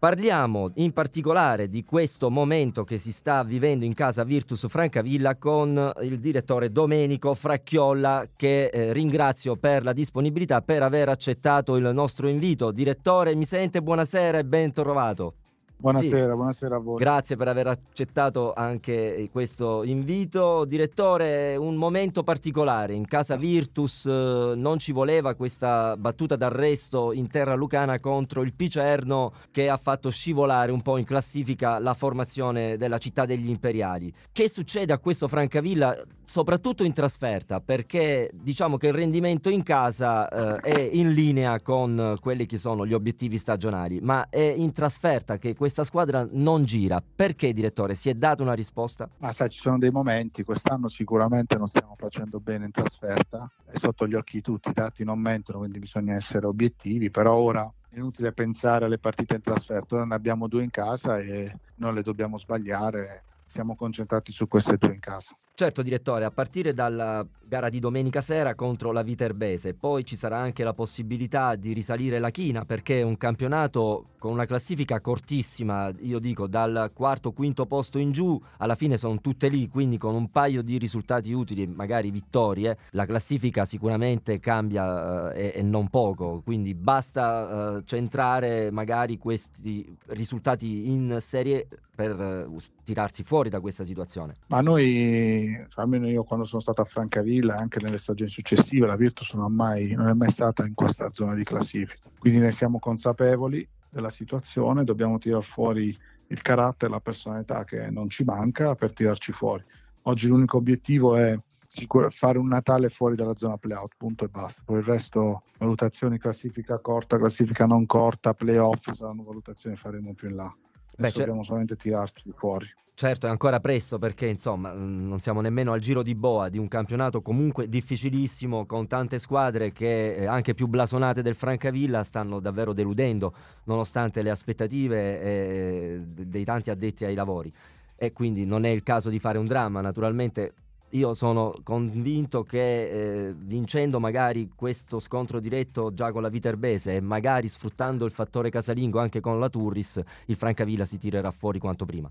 Parliamo in particolare di questo momento che si sta vivendo in casa Virtus Francavilla con il direttore Domenico Fracchiolla che eh, ringrazio per la disponibilità, per aver accettato il nostro invito. Direttore, mi sente? Buonasera e ben trovato. Buonasera, sì. buonasera a voi. Grazie per aver accettato anche questo invito. Direttore, un momento particolare. In casa Virtus eh, non ci voleva questa battuta d'arresto in terra lucana contro il Picerno che ha fatto scivolare un po' in classifica la formazione della città degli imperiali. Che succede a questo Francavilla, soprattutto in trasferta? Perché diciamo che il rendimento in casa eh, è in linea con quelli che sono gli obiettivi stagionali, ma è in trasferta che questo questa squadra non gira. Perché, direttore? Si è data una risposta? Ma sai, ci sono dei momenti, quest'anno sicuramente non stiamo facendo bene in trasferta, è sotto gli occhi di tutti, i dati non mentono, quindi bisogna essere obiettivi, però ora è inutile pensare alle partite in trasferta, ora ne abbiamo due in casa e non le dobbiamo sbagliare, siamo concentrati su queste due in casa. Certo, direttore, a partire dalla gara di domenica sera contro la Viterbese, poi ci sarà anche la possibilità di risalire la china perché è un campionato con una classifica cortissima, io dico dal quarto, quinto posto in giù, alla fine sono tutte lì, quindi con un paio di risultati utili, magari vittorie, la classifica sicuramente cambia eh, e, non poco, quindi basta eh, centrare magari questi risultati in serie per eh, tirarsi fuori da questa situazione. Ma noi almeno io quando sono stato a Francavilla, anche nelle stagioni successive, la Virtus non, mai, non è mai stata in questa zona di classifica. Quindi ne siamo consapevoli della situazione, dobbiamo tirare fuori il carattere, la personalità che non ci manca per tirarci fuori. Oggi l'unico obiettivo è sicur- fare un Natale fuori dalla zona playout, punto e basta. Poi il resto, valutazioni classifica corta, classifica non corta, playoff, saranno valutazioni che faremo più in là. Beh, dobbiamo solamente tirarci fuori. Certo, è ancora presto perché insomma mm, non siamo nemmeno al giro di boa di un campionato comunque difficilissimo con tante squadre che eh, anche più blasonate del Francavilla stanno davvero deludendo nonostante le aspettative eh, dei tanti addetti ai lavori e quindi non è il caso di fare un dramma, naturalmente io sono convinto che eh, vincendo magari questo scontro diretto già con la Viterbese e magari sfruttando il fattore casalingo anche con la Turris, il Francavilla si tirerà fuori quanto prima.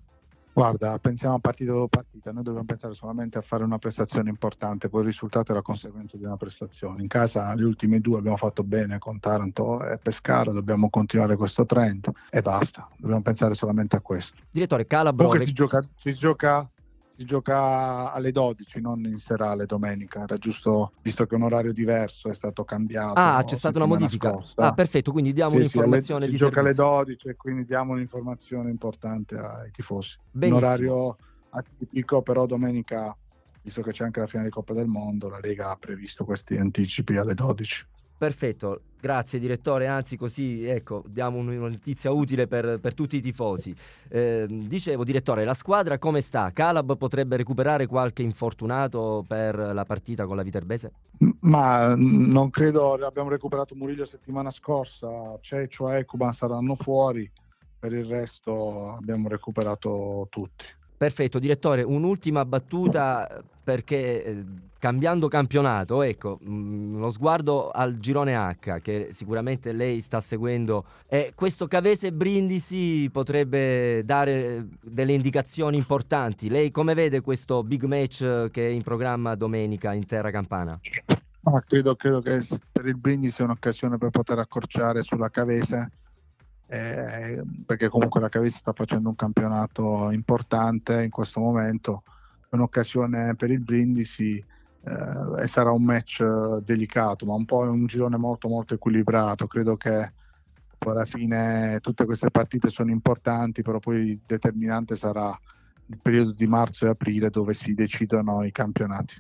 Guarda, pensiamo a partita dopo partita, noi dobbiamo pensare solamente a fare una prestazione importante, poi il risultato è la conseguenza di una prestazione. In casa gli ultimi due abbiamo fatto bene con Taranto e Pescara, dobbiamo continuare questo trend e basta, dobbiamo pensare solamente a questo. Direttore Calabro... Comunque si gioca, si gioca si gioca alle 12, non in serale domenica. Era giusto, visto che un orario diverso, è stato cambiato. Ah, c'è stata una modifica. Scorsa. Ah, perfetto, quindi diamo sì, un'informazione sì, di si gioca alle 12 e quindi diamo un'informazione importante ai tifosi. Benissimo. Un orario atipico, però domenica, visto che c'è anche la finale di Coppa del Mondo, la Lega ha previsto questi anticipi alle 12. Perfetto, grazie direttore, anzi così ecco, diamo una notizia utile per, per tutti i tifosi. Eh, dicevo direttore, la squadra come sta? Calab potrebbe recuperare qualche infortunato per la partita con la Viterbese? Ma non credo, abbiamo recuperato Murillo settimana scorsa, Ceccio e Ecuban saranno fuori, per il resto abbiamo recuperato tutti. Perfetto, direttore, un'ultima battuta perché eh, cambiando campionato, ecco, mh, mm, uno sguardo al girone H che sicuramente lei sta seguendo, eh, questo Cavese Brindisi potrebbe dare delle indicazioni importanti. Lei come vede questo big match che è in programma domenica in terra campana? Ah, credo, credo che per il Brindisi sia un'occasione per poter accorciare sulla Cavese eh, perché comunque la Cavese sta facendo un campionato importante in questo momento, un'occasione per il Brindisi eh, e sarà un match eh, delicato, ma un po' un girone molto molto equilibrato, credo che alla fine tutte queste partite sono importanti, però poi determinante sarà il periodo di marzo e aprile dove si decidono i campionati.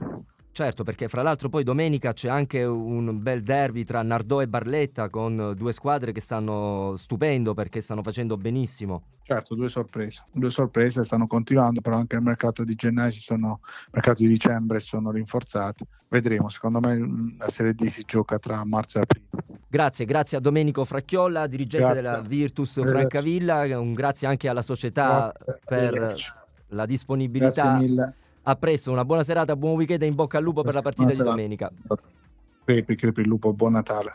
Certo, perché fra l'altro poi domenica c'è anche un bel derby tra Nardò e Barletta con due squadre che stanno stupendo perché stanno facendo benissimo. Certo, due sorprese, due sorprese stanno continuando, però anche il mercato di gennaio ci sono, il mercato di dicembre sono rinforzati. Vedremo, secondo me mm, la Serie D si gioca tra marzo e aprile. Grazie, grazie a Domenico Fracchiolla, dirigente grazie. della Virtus. Francavilla, un grazie anche alla società grazie. per la disponibilità. Grazie mille a presto, una buona serata, buon weekend e in bocca al lupo per la partita di domenica. Crepi, crepi il lupo, buon Natale.